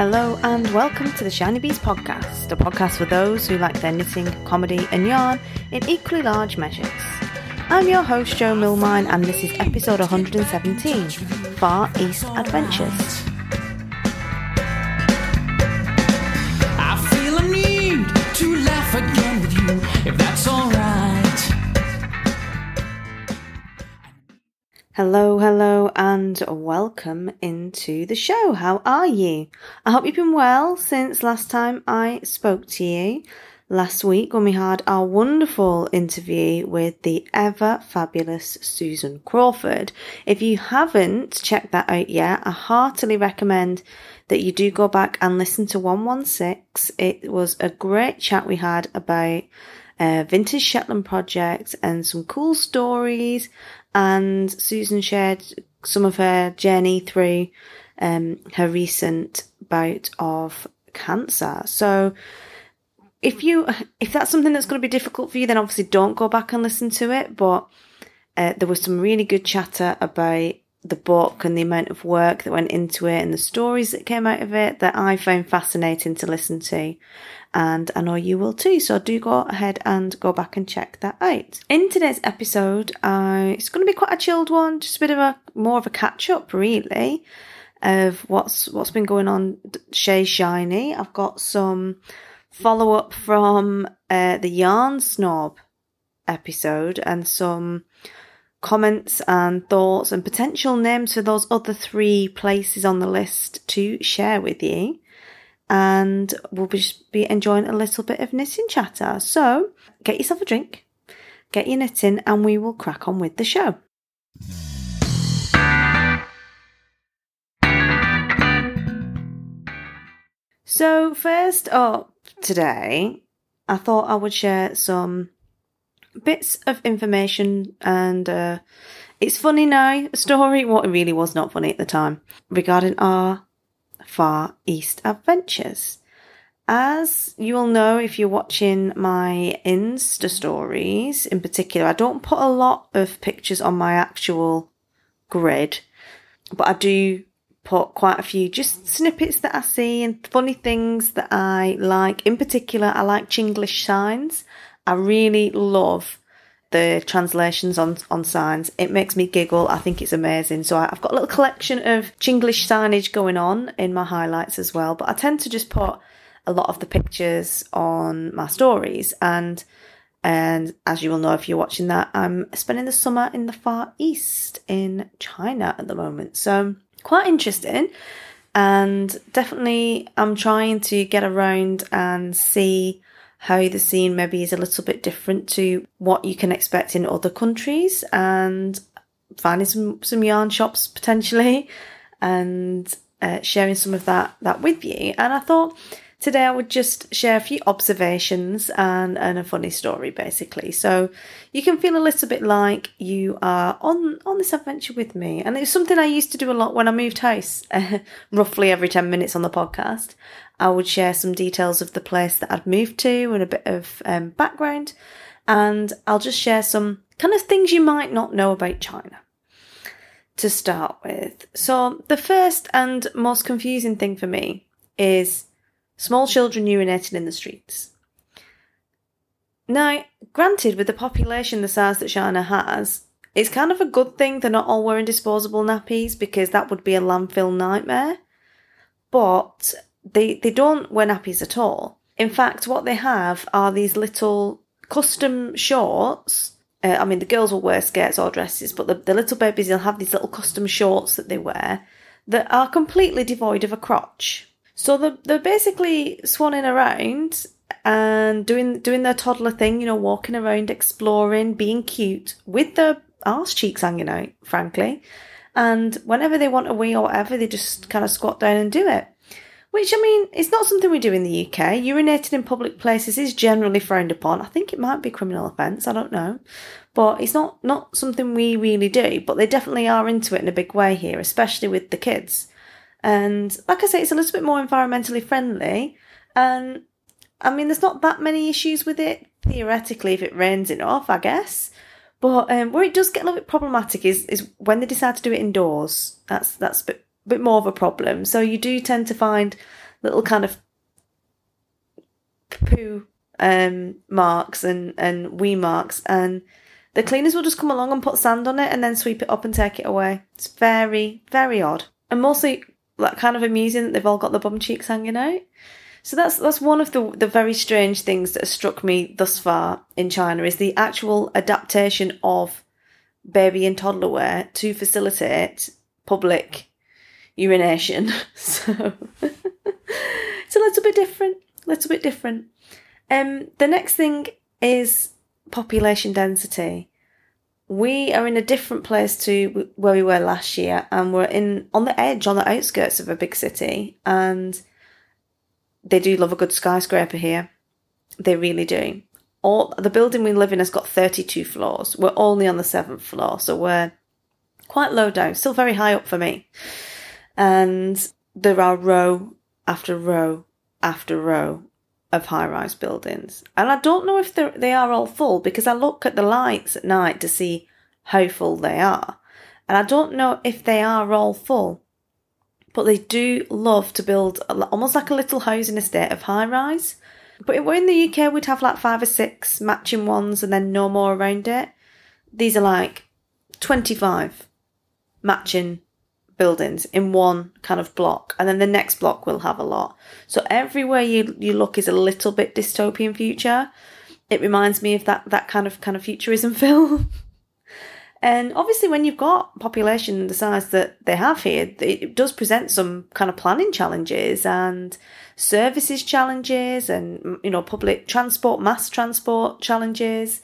Hello and welcome to the Shiny Bees podcast, a podcast for those who like their knitting, comedy, and yarn in equally large measures. I'm your host, Joe Milmine, and this is episode 117 Far East Adventures. I feel a need to laugh again with you, if that's alright. Hello, hello, and welcome into the show. How are you? I hope you've been well since last time I spoke to you last week when we had our wonderful interview with the ever fabulous Susan Crawford. If you haven't checked that out yet, I heartily recommend that you do go back and listen to 116. It was a great chat we had about a vintage Shetland project and some cool stories. And Susan shared some of her journey through um, her recent bout of cancer. So if you if that's something that's going to be difficult for you, then obviously don't go back and listen to it. But uh, there was some really good chatter about the book and the amount of work that went into it and the stories that came out of it that I found fascinating to listen to. And I know you will too. So do go ahead and go back and check that out. In today's episode, uh, it's going to be quite a chilled one, just a bit of a more of a catch up, really, of what's what's been going on. Chez Shiny. I've got some follow up from uh, the Yarn Snob episode and some comments and thoughts and potential names for those other three places on the list to share with you. And we'll just be enjoying a little bit of knitting chatter. So get yourself a drink, get your knitting, and we will crack on with the show. So, first up today, I thought I would share some bits of information and uh, it's funny now, a story, what really was not funny at the time, regarding our Far East adventures. As you will know if you're watching my Insta stories in particular, I don't put a lot of pictures on my actual grid, but I do put quite a few just snippets that I see and funny things that I like. In particular, I like Chinglish signs. I really love the translations on, on signs. It makes me giggle. I think it's amazing. So I've got a little collection of Chinglish signage going on in my highlights as well, but I tend to just put a lot of the pictures on my stories and and as you will know if you're watching that, I'm spending the summer in the Far East in China at the moment. So quite interesting. And definitely I'm trying to get around and see how the scene maybe is a little bit different to what you can expect in other countries and finding some, some yarn shops potentially and uh, sharing some of that, that with you. And I thought today I would just share a few observations and, and a funny story basically. So you can feel a little bit like you are on, on this adventure with me. And it's something I used to do a lot when I moved house, roughly every 10 minutes on the podcast. I would share some details of the place that I'd moved to and a bit of um, background. And I'll just share some kind of things you might not know about China to start with. So, the first and most confusing thing for me is small children urinating in the streets. Now, granted, with the population the size that China has, it's kind of a good thing they're not all wearing disposable nappies because that would be a landfill nightmare. But they they don't wear nappies at all. In fact, what they have are these little custom shorts. Uh, I mean, the girls will wear skirts or dresses, but the, the little babies they'll have these little custom shorts that they wear that are completely devoid of a crotch. So they're, they're basically swanning around and doing doing their toddler thing, you know, walking around, exploring, being cute with their arse cheeks hanging out, frankly. And whenever they want a wee or whatever, they just kind of squat down and do it. Which, I mean, it's not something we do in the UK. Urinating in public places is generally frowned upon. I think it might be a criminal offence, I don't know. But it's not, not something we really do, but they definitely are into it in a big way here, especially with the kids. And like I say, it's a little bit more environmentally friendly. And I mean, there's not that many issues with it, theoretically, if it rains enough, I guess. But um, where it does get a little bit problematic is, is when they decide to do it indoors. That's, that's a bit bit more of a problem. So you do tend to find little kind of poo um, marks and, and wee marks, and the cleaners will just come along and put sand on it and then sweep it up and take it away. It's very, very odd. And mostly like kind of amusing that they've all got the bum cheeks hanging out. So that's that's one of the the very strange things that has struck me thus far in China is the actual adaptation of baby and toddler wear to facilitate public urination. So it's a little bit different. A little bit different. Um, the next thing is population density. We are in a different place to where we were last year, and we're in on the edge, on the outskirts of a big city, and they do love a good skyscraper here. They really do. All the building we live in has got 32 floors. We're only on the seventh floor, so we're quite low down, still very high up for me. And there are row after row after row of high rise buildings. And I don't know if they are all full because I look at the lights at night to see how full they are. And I don't know if they are all full. But they do love to build almost like a little housing estate of high rise. But if we're in the UK, we'd have like five or six matching ones and then no more around it. These are like 25 matching buildings in one kind of block, and then the next block will have a lot. So everywhere you you look is a little bit dystopian future. It reminds me of that that kind of kind of futurism film. and obviously, when you've got population the size that they have here, it does present some kind of planning challenges and services challenges, and you know public transport, mass transport challenges.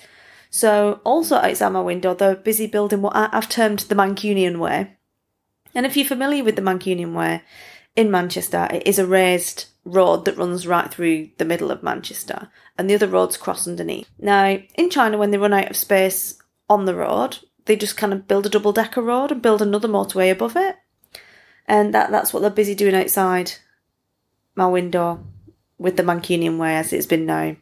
So also outside my window, they're busy building what I've termed the Mancunian way and if you're familiar with the Mancunian Way in Manchester, it is a raised road that runs right through the middle of Manchester, and the other roads cross underneath. Now, in China, when they run out of space on the road, they just kind of build a double decker road and build another motorway above it. And that, that's what they're busy doing outside my window with the Mancunian Way, as it's been now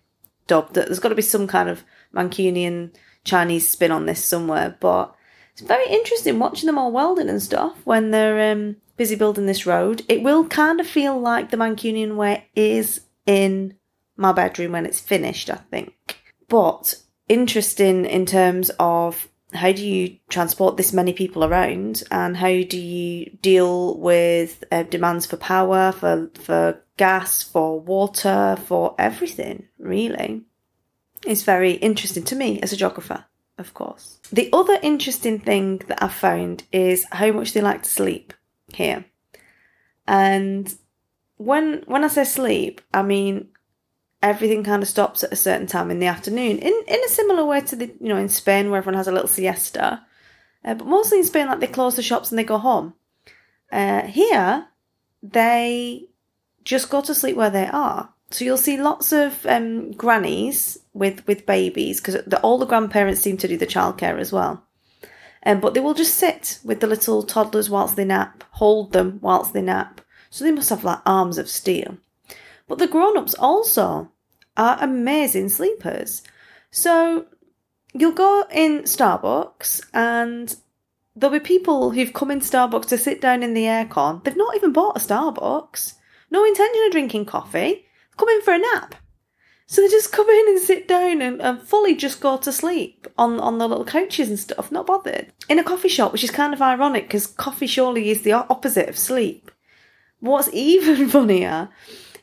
dubbed. There's got to be some kind of Mancunian Chinese spin on this somewhere, but it's very interesting watching them all welding and stuff when they're um, busy building this road. It will kind of feel like the Mancunian way is in my bedroom when it's finished, I think. But interesting in terms of how do you transport this many people around and how do you deal with uh, demands for power, for, for gas, for water, for everything, really. It's very interesting to me as a geographer of course. The other interesting thing that I've found is how much they like to sleep here. And when when I say sleep, I mean everything kind of stops at a certain time in the afternoon. In in a similar way to the you know in Spain where everyone has a little siesta, uh, but mostly in Spain like they close the shops and they go home. Uh, here, they just go to sleep where they are. So you'll see lots of um, grannies with with babies because all the grandparents seem to do the childcare as well. Um, but they will just sit with the little toddlers whilst they nap, hold them whilst they nap. So they must have like arms of steel. But the grown ups also are amazing sleepers. So you'll go in Starbucks and there'll be people who've come in Starbucks to sit down in the aircon. They've not even bought a Starbucks. No intention of drinking coffee come in for a nap. So they just come in and sit down and, and fully just go to sleep on, on the little couches and stuff, not bothered. In a coffee shop, which is kind of ironic because coffee surely is the opposite of sleep. What's even funnier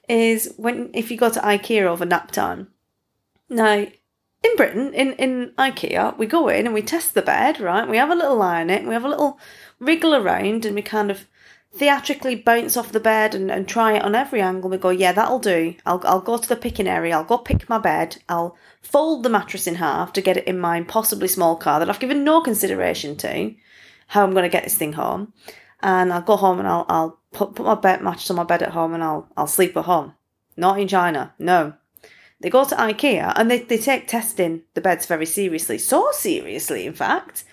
is when if you go to IKEA over nap time. Now, in Britain, in, in IKEA, we go in and we test the bed, right? We have a little lie in it, we have a little wriggle around and we kind of theatrically bounce off the bed and, and try it on every angle. We go, yeah, that'll do. I'll, I'll go to the picking area. I'll go pick my bed. I'll fold the mattress in half to get it in my impossibly small car that I've given no consideration to how I'm going to get this thing home. And I'll go home and I'll, I'll put, put my bed mattress on my bed at home and I'll, I'll sleep at home. Not in China. No. They go to IKEA and they, they take testing the beds very seriously. So seriously, in fact,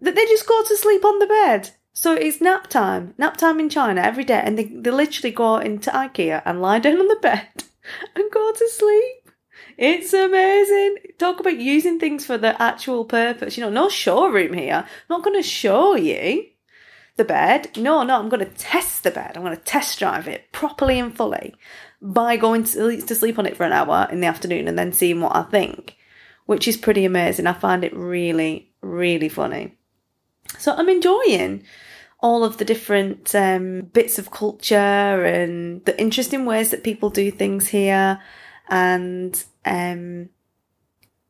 that they just go to sleep on the bed. So it's nap time, nap time in China every day, and they, they literally go into IKEA and lie down on the bed and go to sleep. It's amazing. Talk about using things for the actual purpose. You know, no showroom here. I'm not going to show you. the bed. No, no, I'm going to test the bed. I'm going to test drive it properly and fully by going to, to sleep on it for an hour in the afternoon and then seeing what I think, which is pretty amazing. I find it really, really funny. So I'm enjoying all of the different um, bits of culture and the interesting ways that people do things here and um,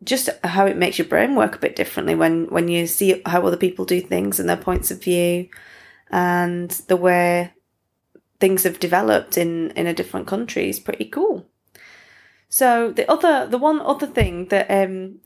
just how it makes your brain work a bit differently when, when you see how other people do things and their points of view and the way things have developed in, in a different country is pretty cool. So the other, the one other thing that um,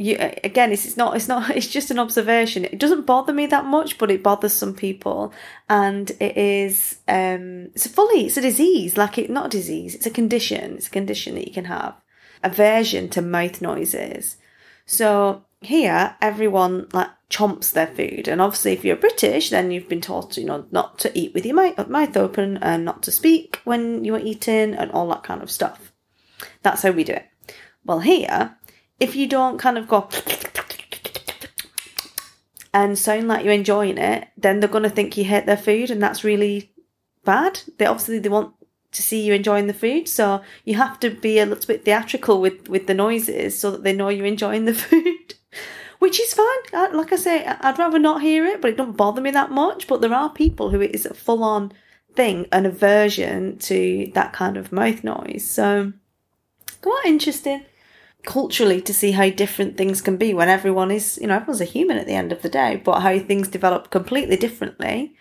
you again it's, it's not it's not it's just an observation. It doesn't bother me that much but it bothers some people. And it is um it's fully it's a disease. Like it not a disease. It's a condition. It's a condition that you can have. Aversion to mouth noises. So here everyone like chomps their food. And obviously if you're british then you've been taught you know not to eat with your mouth, mouth open and not to speak when you're eating and all that kind of stuff. That's how we do it. Well here if you don't kind of go and sound like you're enjoying it, then they're going to think you hate their food, and that's really bad. They obviously they want to see you enjoying the food, so you have to be a little bit theatrical with with the noises so that they know you're enjoying the food. Which is fine. Like I say, I'd rather not hear it, but it don't bother me that much. But there are people who it is a full on thing, an aversion to that kind of mouth noise. So, quite interesting culturally to see how different things can be when everyone is, you know, everyone's a human at the end of the day, but how things develop completely differently.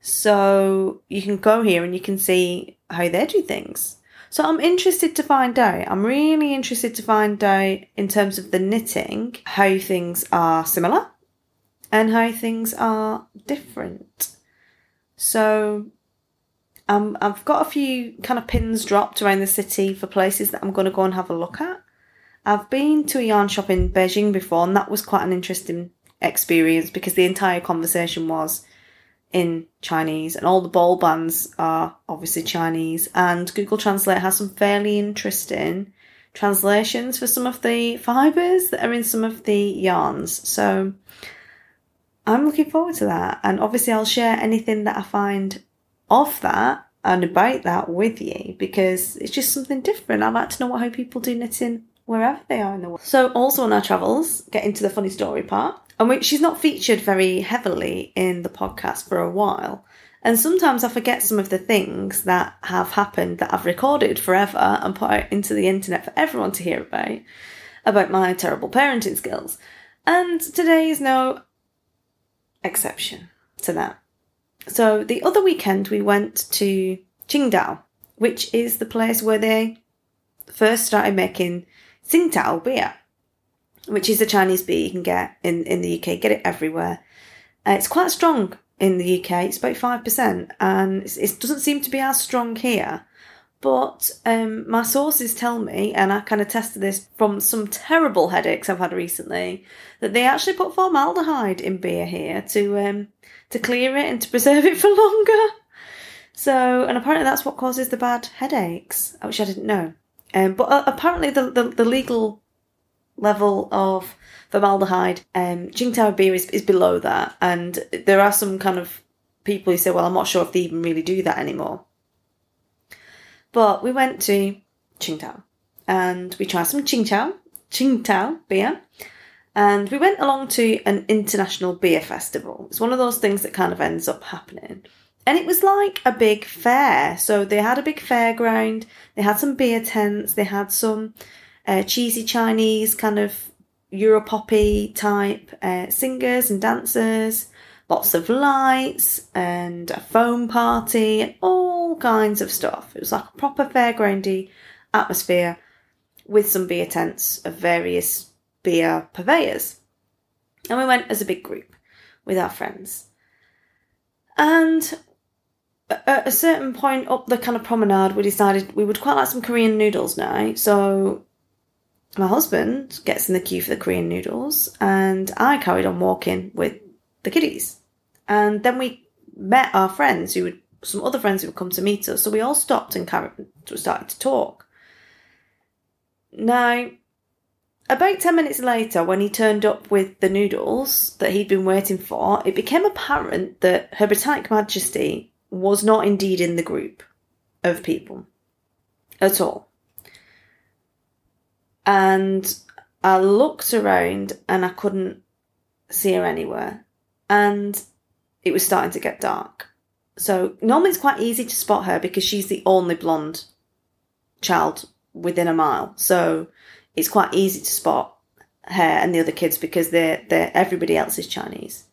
So you can go here and you can see how they do things. So I'm interested to find out. I'm really interested to find out in terms of the knitting how things are similar and how things are different. So um, I've got a few kind of pins dropped around the city for places that I'm going to go and have a look at. I've been to a yarn shop in Beijing before, and that was quite an interesting experience because the entire conversation was in Chinese, and all the ball bands are obviously Chinese. And Google Translate has some fairly interesting translations for some of the fibres that are in some of the yarns. So I'm looking forward to that. And obviously, I'll share anything that I find off that and about that with you because it's just something different. I like to know what how people do knitting wherever they are in the world. So, also on our travels, get into the funny story part, and which she's not featured very heavily in the podcast for a while. And sometimes I forget some of the things that have happened that I've recorded forever and put out into the internet for everyone to hear about, about my terrible parenting skills. And today is no exception to that. So the other weekend we went to Qingdao, which is the place where they first started making Tsingtao beer, which is the Chinese beer you can get in, in the UK, get it everywhere. Uh, it's quite strong in the UK, it's about 5%, and it doesn't seem to be as strong here. But um, my sources tell me, and I kind of tested this from some terrible headaches I've had recently, that they actually put formaldehyde in beer here to um, to clear it and to preserve it for longer. So, and apparently that's what causes the bad headaches, which I didn't know. Um, but uh, apparently, the, the, the, legal level of formaldehyde, um, Qingdao beer is, is below that. And there are some kind of people who say, well, I'm not sure if they even really do that anymore. But we went to Qingdao and we tried some Qingdao, Qingdao beer. And we went along to an international beer festival. It's one of those things that kind of ends up happening. And it was like a big fair. So they had a big fairground, they had some beer tents, they had some uh, cheesy Chinese kind of Europoppy type uh, singers and dancers, lots of lights and a foam party and all kinds of stuff. It was like a proper fairgroundy atmosphere with some beer tents of various beer purveyors. And we went as a big group with our friends. And at a certain point up the kind of promenade, we decided we would quite like some Korean noodles now. So my husband gets in the queue for the Korean noodles, and I carried on walking with the kiddies. And then we met our friends who would, some other friends who would come to meet us. So we all stopped and started to talk. Now, about 10 minutes later, when he turned up with the noodles that he'd been waiting for, it became apparent that Her Britannic Majesty was not indeed in the group of people at all. And I looked around and I couldn't see her anywhere. And it was starting to get dark. So normally it's quite easy to spot her because she's the only blonde child within a mile. So it's quite easy to spot her and the other kids because they're, they're everybody else is Chinese.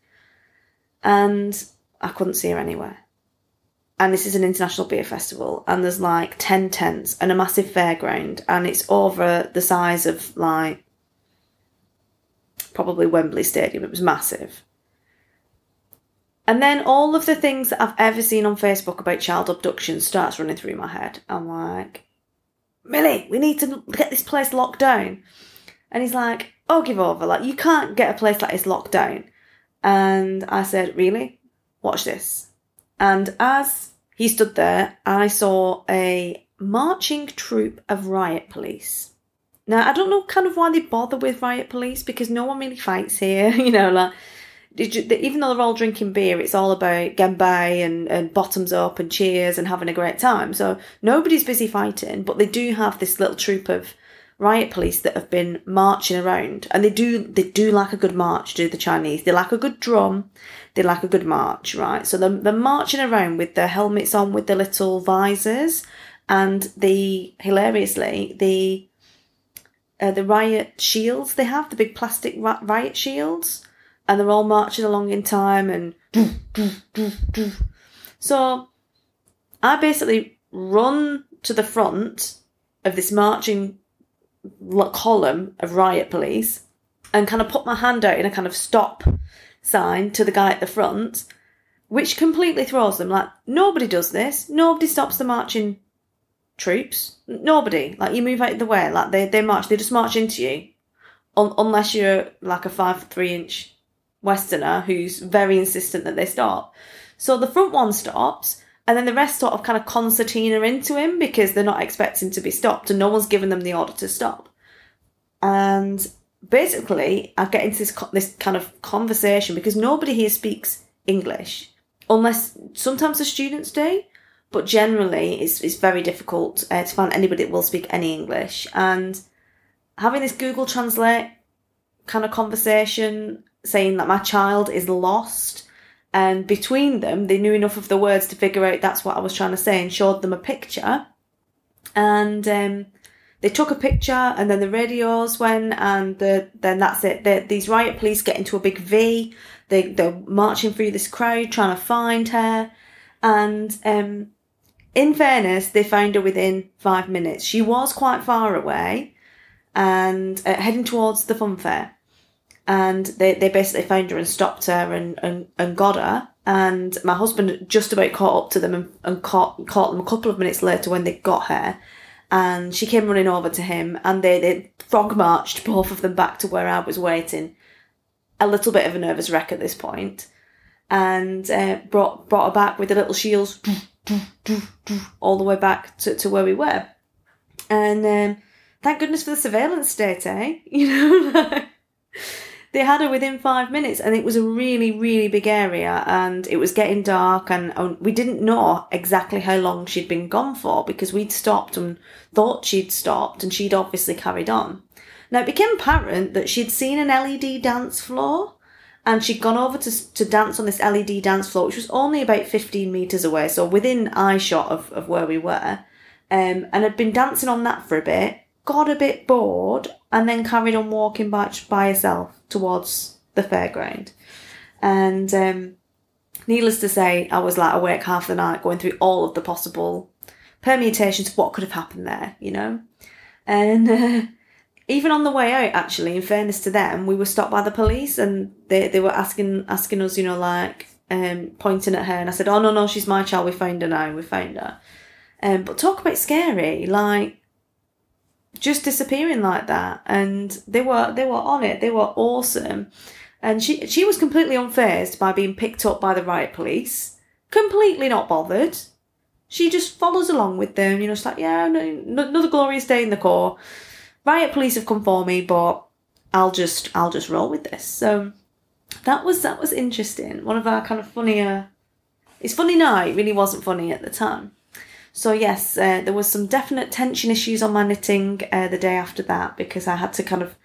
And I couldn't see her anywhere. And this is an international beer festival, and there's like 10 tents and a massive fairground, and it's over the size of like probably Wembley Stadium. It was massive. And then all of the things that I've ever seen on Facebook about child abduction starts running through my head. I'm like, Millie, we need to get this place locked down. And he's like, oh, give over. Like, you can't get a place like this locked down. And I said, really? Watch this. And as he stood there, I saw a marching troop of riot police. Now, I don't know kind of why they bother with riot police because no one really fights here. you know, like, You, even though they're all drinking beer, it's all about ganbei and, and bottoms up and cheers and having a great time. So nobody's busy fighting, but they do have this little troop of riot police that have been marching around. And they do they do like a good march do the chinese. They like a good drum. They like a good march right? So they're, they're marching around with their helmets on with the little visors. And the hilariously the uh, the riot shields they have the big plastic riot shields. And they're all marching along in time and so I basically run to the front of this marching column of riot police and kind of put my hand out in a kind of stop sign to the guy at the front, which completely throws them. Like, nobody does this. Nobody stops the marching troops. Nobody. Like, you move out of the way. Like, they, they march. They just march into you. Un- unless you're like a five three inch Westerner who's very insistent that they stop. So the front one stops, and then the rest sort of kind of concertina into him because they're not expecting to be stopped, and no one's given them the order to stop. And basically, I get into this this kind of conversation because nobody here speaks English, unless sometimes the students do, but generally it's it's very difficult uh, to find anybody that will speak any English. And having this Google Translate kind of conversation saying that my child is lost. And between them, they knew enough of the words to figure out that's what I was trying to say and showed them a picture. And um, they took a picture and then the radios went and the, then that's it. they these riot police get into a big V. They, they're marching through this crowd trying to find her. And um, in fairness, they found her within five minutes. She was quite far away and uh, heading towards the fun fair and they, they basically found her and stopped her and, and, and got her. And my husband just about caught up to them and, and caught, caught them a couple of minutes later when they got her. And she came running over to him and they, they frog marched both of them back to where I was waiting. A little bit of a nervous wreck at this point. And uh, brought, brought her back with the little shields all the way back to, to where we were. And um, thank goodness for the surveillance state, eh? You know? They had her within five minutes and it was a really really big area and it was getting dark and, and, we didn't know exactly how long she'd been gone for because we'd stopped and thought she'd stopped and she'd obviously carried on. Now it became apparent that she'd seen an led dance floor and she'd gone over to, to dance on this led dance floor which was only about 15 metres away so within eye shot of, of where we were um, and had been dancing on that for a bit got a bit bored and then carried on walking by, by herself towards the fairground. And um, needless to say, I was like awake half the night going through all of the possible permutations of what could have happened there, you know? And uh, even on the way out, actually, in fairness to them, we were stopped by the police and they, they were asking asking us, you know, like um, pointing at her. And I said, oh, no, no, she's my child. We found her now. We found her. Um, but talk about scary. Like, just disappearing like that. And they were they were on it. They were awesome. And she she was completely unfazed by being picked up by the riot police. Completely not bothered. She just follows along with them. You know, it's like yeah, no, no, another glorious day in the Corps. Riot police have come for me, but I'll just I'll just roll with this. So that was that was interesting. One of our kind of funnier. It's funny now. It really wasn't funny at the time. So yes, uh, there was some definite tension issues on my knitting uh, the day after that because I had to kind of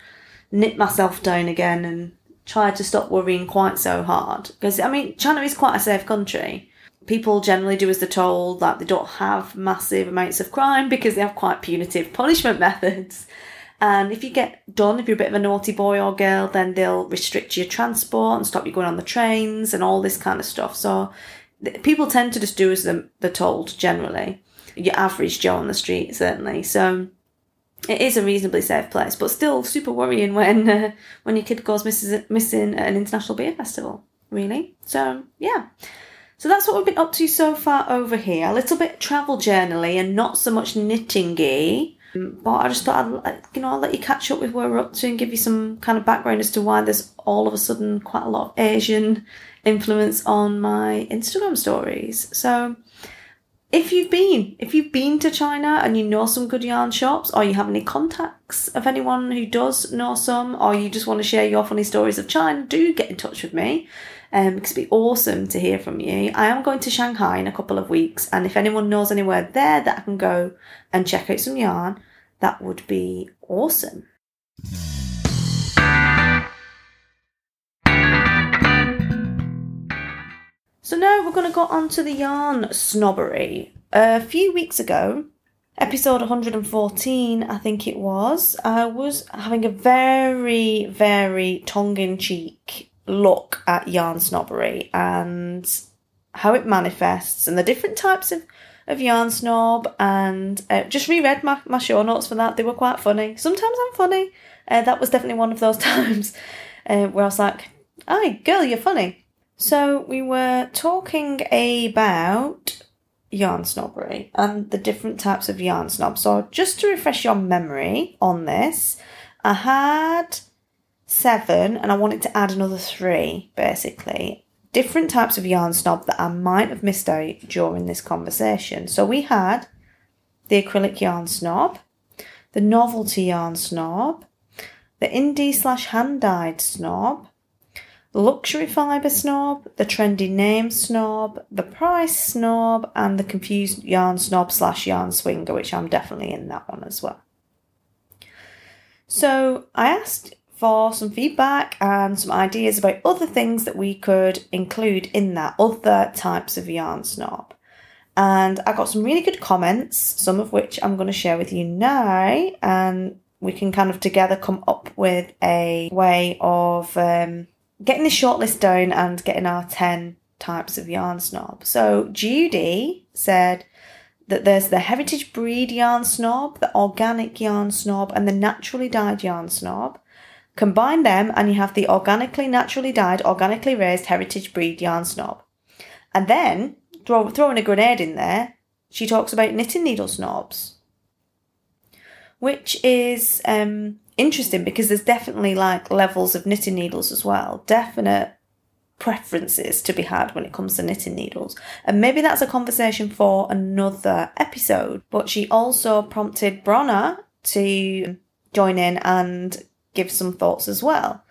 knit myself down again and try to stop worrying quite so hard. Because I mean, China is quite a safe country. People generally do as they're told. like they don't have massive amounts of crime because they have quite punitive punishment methods. And if you get done, if you're a bit of a naughty boy or girl, then they'll restrict your transport and stop you going on the trains and all this kind of stuff. So people tend to just do as they're told generally. Your average Joe on the street, certainly. So it is a reasonably safe place, but still super worrying when uh, when your kid goes missing at an international beer festival. Really. So yeah. So that's what we've been up to so far over here. A little bit travel journally and not so much knittingy. But I just thought I'd you know I'll let you catch up with where we're up to and give you some kind of background as to why there's all of a sudden quite a lot of Asian influence on my Instagram stories. So if you've been, if you've been to China and you know some good yarn shops, or you have any contacts of anyone who does know some, or you just want to share your funny stories of China, do get in touch with me. Um, it'd be awesome to hear from you. I am going to Shanghai in a couple of weeks, and if anyone knows anywhere there that I can go and check out some yarn, that would be awesome. So now we're going to go on to the yarn snobbery. A few weeks ago, episode 114, I think it was, I was having a very, very tongue in cheek look at yarn snobbery and how it manifests and the different types of, of yarn snob and uh, just reread my, my show notes for that. They were quite funny. Sometimes I'm funny. Uh, that was definitely one of those times uh, where I was like, "Hi, girl, you're funny." So we were talking about yarn snobbery and the different types of yarn snob. So just to refresh your memory on this, I had seven and I wanted to add another three basically. Different types of yarn snob that I might have missed out during this conversation. So we had the acrylic yarn snob, the novelty yarn snob, the indie slash hand dyed snob, the luxury fibre snob, the trendy name snob, the price snob, and the confused yarn snob slash yarn swinger, which I'm definitely in that one as well. So I asked for some feedback and some ideas about other things that we could include in that, other types of yarn snob. And I got some really good comments, some of which I'm going to share with you now, and we can kind of together come up with a way of um, getting the shortlist down and getting our 10 types of yarn snob. So Judy said that there's the heritage breed yarn snob, the organic yarn snob, and the naturally dyed yarn snob. Combine them and you have the organically, naturally dyed, organically raised heritage breed yarn snob. And then, throw, throwing a grenade in there, she talks about knitting needle snobs which is um, interesting because there's definitely like levels of knitting needles as well. Definite preferences to be had when it comes to knitting needles. And maybe that's a conversation for another episode. But she also prompted Bronna to join in and give some thoughts as well.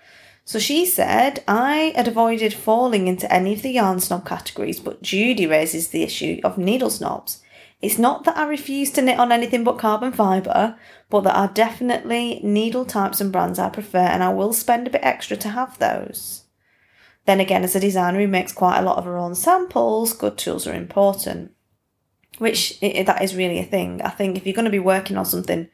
So she said, I had avoided falling into any of the yarn snob categories, but Judy raises the issue of needle snobs. It's not that I refuse to knit on anything but carbon fibre, but there are definitely needle types and brands I prefer, and I will spend a bit extra to have those. Then again, as a designer who makes quite a lot of her own samples, good tools are important. Which that is really a thing. I think if you're going to be working on something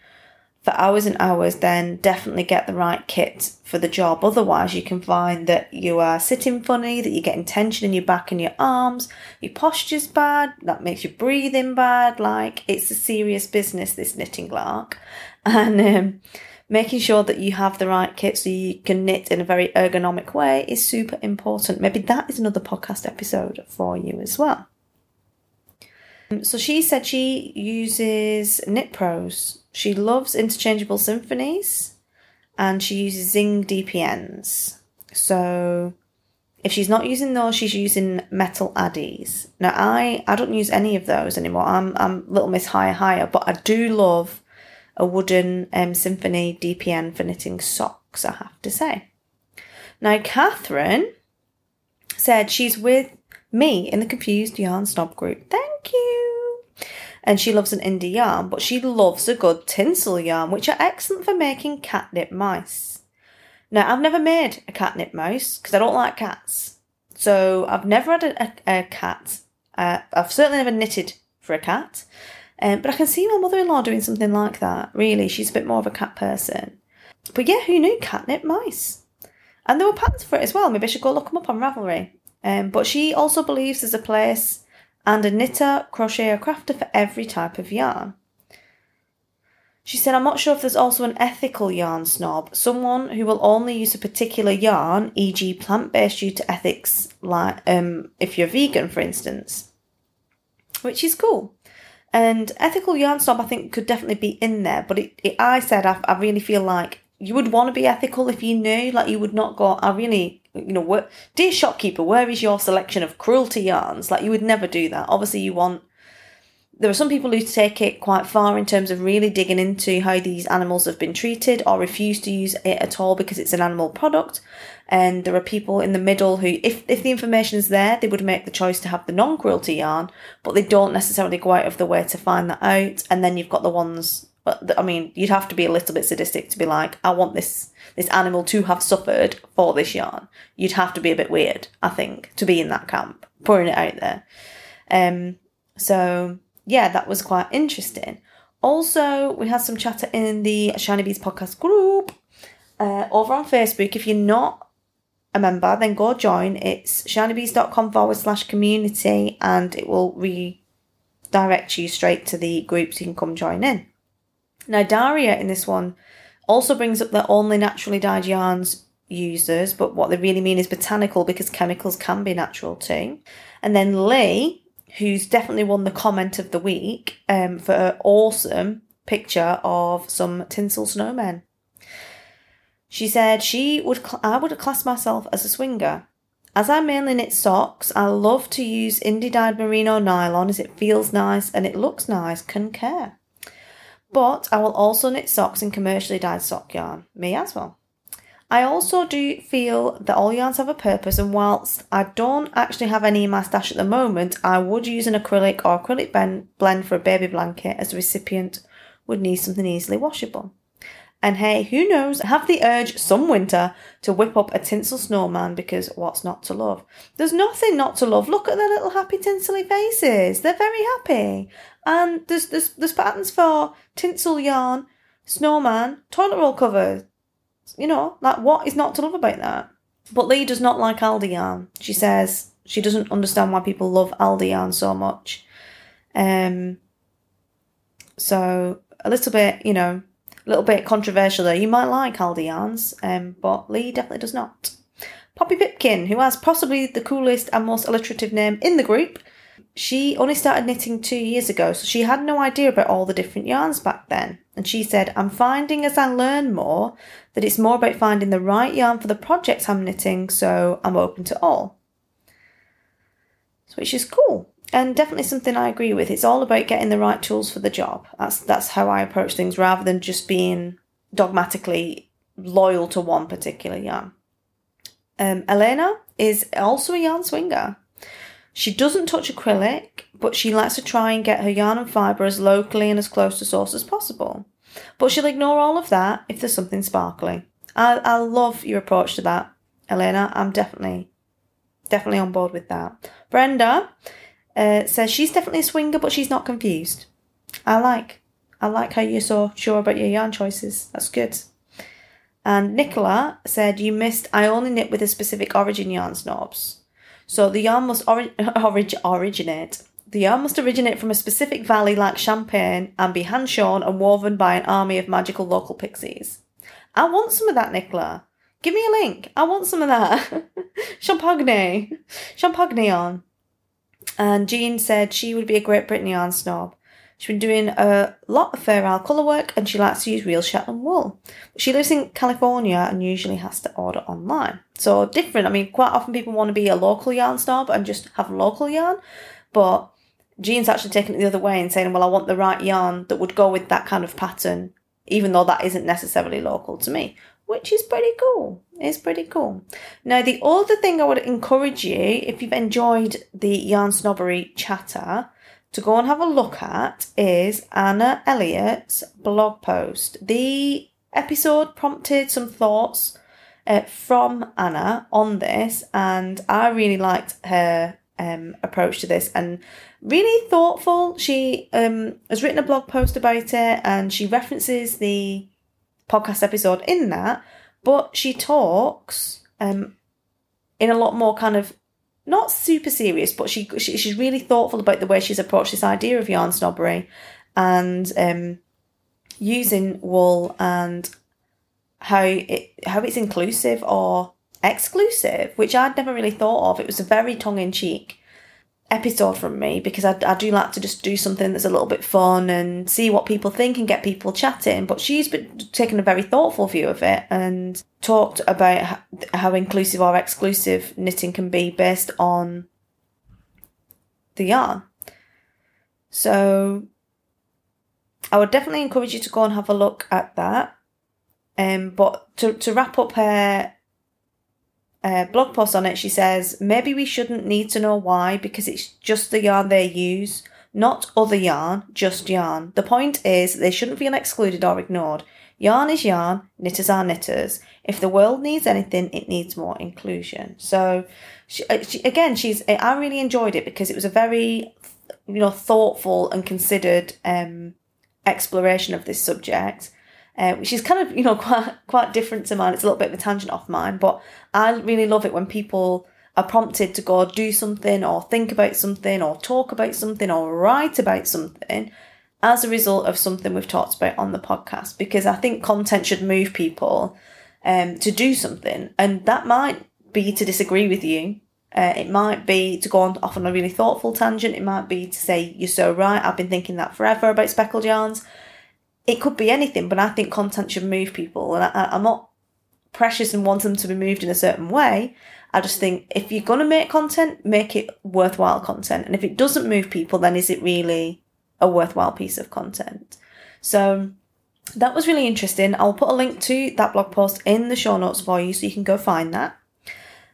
for hours and hours, then definitely get the right kit for the job. Otherwise, you can find that you are sitting funny, that you're getting tension in your back and your arms, your posture's bad, that makes your breathing bad. Like, it's a serious business, this knitting lark. And um, making sure that you have the right kit so you can knit in a very ergonomic way is super important. Maybe that is another podcast episode for you as well. Um, So she said she uses Knit Pros. She loves interchangeable Symfonies and she uses Zing DPNs. So if she's not using those, she's using metal addies. Now I I don't use any of those anymore. I'm I'm Little Miss HiyaHiya, but I do love a wooden um, Symfonie DPN for knitting socks. socks, I have to say. Now, Catherine said she's with me in the Confused Yarn Snob group. Thank you. And she loves an indie yarn, but she loves a good tinsel yarn, which are excellent for making catnip mice. Now, I've never made a catnip mouse because I don't like cats. So I've never had a, a, a cat. Uh, I've certainly never knitted for a cat. Um, but I can see my mother in law doing something like that. Really, she's a bit more of a cat person. But yeah, who knew catnip mice? And there were patterns for it as well. Maybe I should go look them up on Ravelry. Um, but she also believes there's a place and a knitter, crocheter, crafter for every type of yarn. She said, I'm not sure if there's also an ethical yarn snob, someone who will only use a particular yarn, e.g., plant based due to ethics, like um, if you're vegan, for instance, which is cool. And ethical yarn snob, I think, could definitely be in there, but it, it I said, I, I really feel like you would want to be ethical if you knew, like, you would not go, I really you know, where, dear shopkeeper, where is your selection of cruelty yarns? Like, you would never do that. Obviously, you want. There are some people who take it quite far in terms of really digging into how these animals have been treated or refuse to use it at all because it's an animal product. And there are people in the middle who, if, if the information is there, they would make the choice to have the non cruelty yarn, but they don't necessarily go out of the way to find that out. And then you've got the ones but I mean, you'd have to be a little bit sadistic to be like, I want this this animal to have suffered for this yarn. You'd have to be a bit weird, I think, to be in that camp, pouring it out there. Um, so yeah, that was quite interesting. Also, we had some chatter in the Shiny Bees podcast group uh, over on Facebook. If you're not a member, then go join. It's shinybees.com forward slash community and it will redirect you straight to the group so you can come join in. Now, Daria in this one also brings up that only naturally dyed yarns users, but what they really mean is botanical because chemicals can be natural too. And then Lee, who's definitely won the comment of the week um, for her awesome picture of some tinsel snowmen. She said she would cl- I would class myself as a swinger. As I mainly knit socks, I love to use indie dyed merino nylon as it feels nice and it looks nice, can care. But I will also knit socks in commercially dyed sock yarn. Me as well. I also do feel that all yarns have a purpose, and whilst I don't actually have any in my stash at the moment, I would use an acrylic or acrylic blend for a baby blanket as the recipient would need something easily washable. And hey, who knows, have the urge some winter to whip up a tinsel snowman because what's not to love? There's nothing not to love. Look at their little happy tinsely faces. They're very happy. And there's there's there's patterns for tinsel yarn, snowman, toilet roll cover. You know, like what is not to love about that? But Lee does not like Aldi yarn. She says she doesn't understand why people love Aldi yarn so much. Um so a little bit, you know, a little bit controversial there. You might like Aldi yarns, um, but Lee definitely does not. Poppy Pipkin, who has possibly the coolest and most alliterative name in the group, she only started knitting two years ago, so she had no idea about all the different yarns back then. And she said, I'm finding as I learn more that it's more about finding the right yarn for the projects I'm knitting, so I'm open to all. So which is cool. And definitely something I agree with. It's all about getting the right tools for the job. That's that's how I approach things rather than just being dogmatically loyal to one particular yarn. Um, Elena is also a yarn swinger. She doesn't touch acrylic, but she likes to try and get her yarn and fibre as locally and as close to source as possible. But she'll ignore all of that if there's something sparkly. I, I love your approach to that, Elena. I'm definitely, definitely on board with that. Brenda uh, says she's definitely a swinger, but she's not confused. I like, I like how you're so sure about your yarn choices. That's good. And Nicola said you missed. I only knit with a specific origin yarn snobs. So the yarn must ori- orig- originate. The yarn must originate from a specific valley like Champagne and be hand shorn and woven by an army of magical local pixies. I want some of that, Nicola. Give me a link. I want some of that. Champagne. Champagne yarn. And Jean said she would be a Great Britain yarn snob. She's been doing a lot of Fair Isle colour work and she likes to use real Shetland wool. She lives in California and usually has to order online. So different. I mean, quite often people want to be a local yarn snob and just have local yarn, but Jean's actually taking it the other way and saying, well, I want the right yarn that would go with that kind of pattern, even though that isn't necessarily local to me, which is pretty cool. It's pretty cool. Now, the other thing I would encourage you, if you've enjoyed the Yarn Snobbery chatter, to go and have a look at is Anna Elliott's blog post. The episode prompted some thoughts uh, from Anna on this, and I really liked her um, approach to this and really thoughtful. She um, has written a blog post about it and she references the podcast episode in that, but she talks um, in a lot more kind of not super serious, but she, she she's really thoughtful about the way she's approached this idea of yarn snobbery and um, using wool and how it how it's inclusive or exclusive, which I'd never really thought of. It was a very tongue in cheek episode from me because I, I do like to just do something that's a little bit fun and see what people think and get people chatting. But she's been taken a very thoughtful view of it and talked about how, how inclusive or exclusive knitting can be based on the yarn. So I would definitely encourage you to go and have a look at that. Um, but to, to wrap up her uh, blog post on it, she says, maybe we shouldn't need to know why because it's just the yarn they use, not other yarn, just yarn. The point is they shouldn't feel excluded or ignored. Yarn is yarn, knitters are knitters. If the world needs anything, it needs more inclusion. So, she, uh, she, again, she's. I really enjoyed it because it was a very, you know, thoughtful and considered um, exploration of this subject uh, which is kind of you know quite quite different to mine. It's a little bit of a tangent off mine, but I really love it when people are prompted to go do something or think about something or talk about something or write about something as a result of something we've talked about on the podcast. Because I think content should move people um, to do something. And that might be to disagree with you. Uh, it might be to go on off on a really thoughtful tangent. It might be to say you're so right. I've been thinking that forever about speckled yarns it could be anything, but I think content should move people. And I, I'm not precious and want them to be moved in a certain way. I just think if you're going to make content, make it worthwhile content. And if it doesn't move people, then is it really a worthwhile piece of content? So that was really interesting. I'll put a link to that blog post in the show notes for you so you can go find that.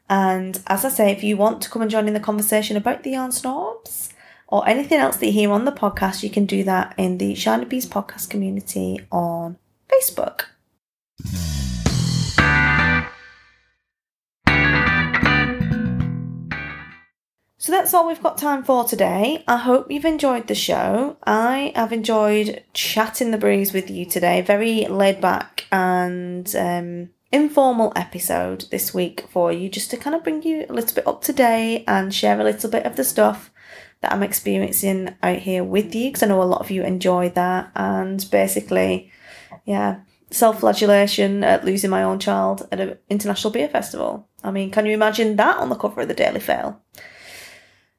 And as I say, if you want to come and join in the conversation about the yarn snobs, or anything else that you hear on the podcast, you can do that in the Shiny Bees podcast community on Facebook. So that's all we've got time for today. I hope you've enjoyed the show. I have enjoyed chatting the breeze with you today. Very laid back and um, informal episode this week for you, just to kind of bring you a little bit up to date and share a little bit of the stuff that I'm experiencing out here with you because I know a lot of you enjoy that. And basically, yeah, self flagellation at losing my own child at an international beer festival. I mean, can you imagine that on the cover of the Daily Fail?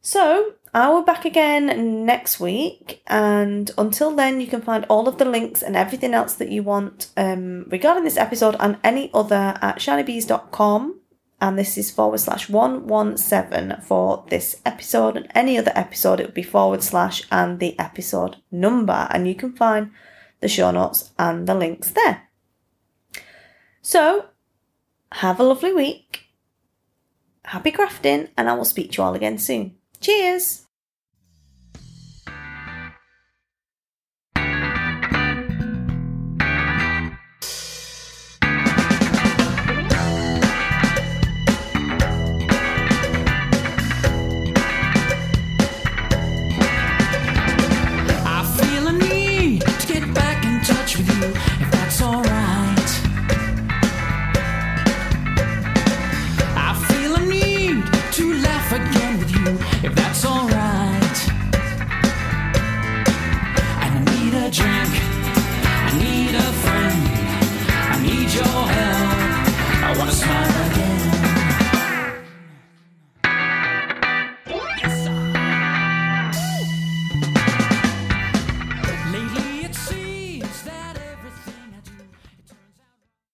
So, I will back again next week, and until then, you can find all of the links and everything else that you want um, regarding this episode and any other at shinybees.com and this is forward slash 117 for this episode. And any other episode it would be forward slash and the episode number. And you can find the show notes and the links there. So have a lovely week. Happy crafting and i will speak to you all again soon. Cheers again with you, if that's alright. I need a drink, I need a friend, I need your help. I wanna smile again.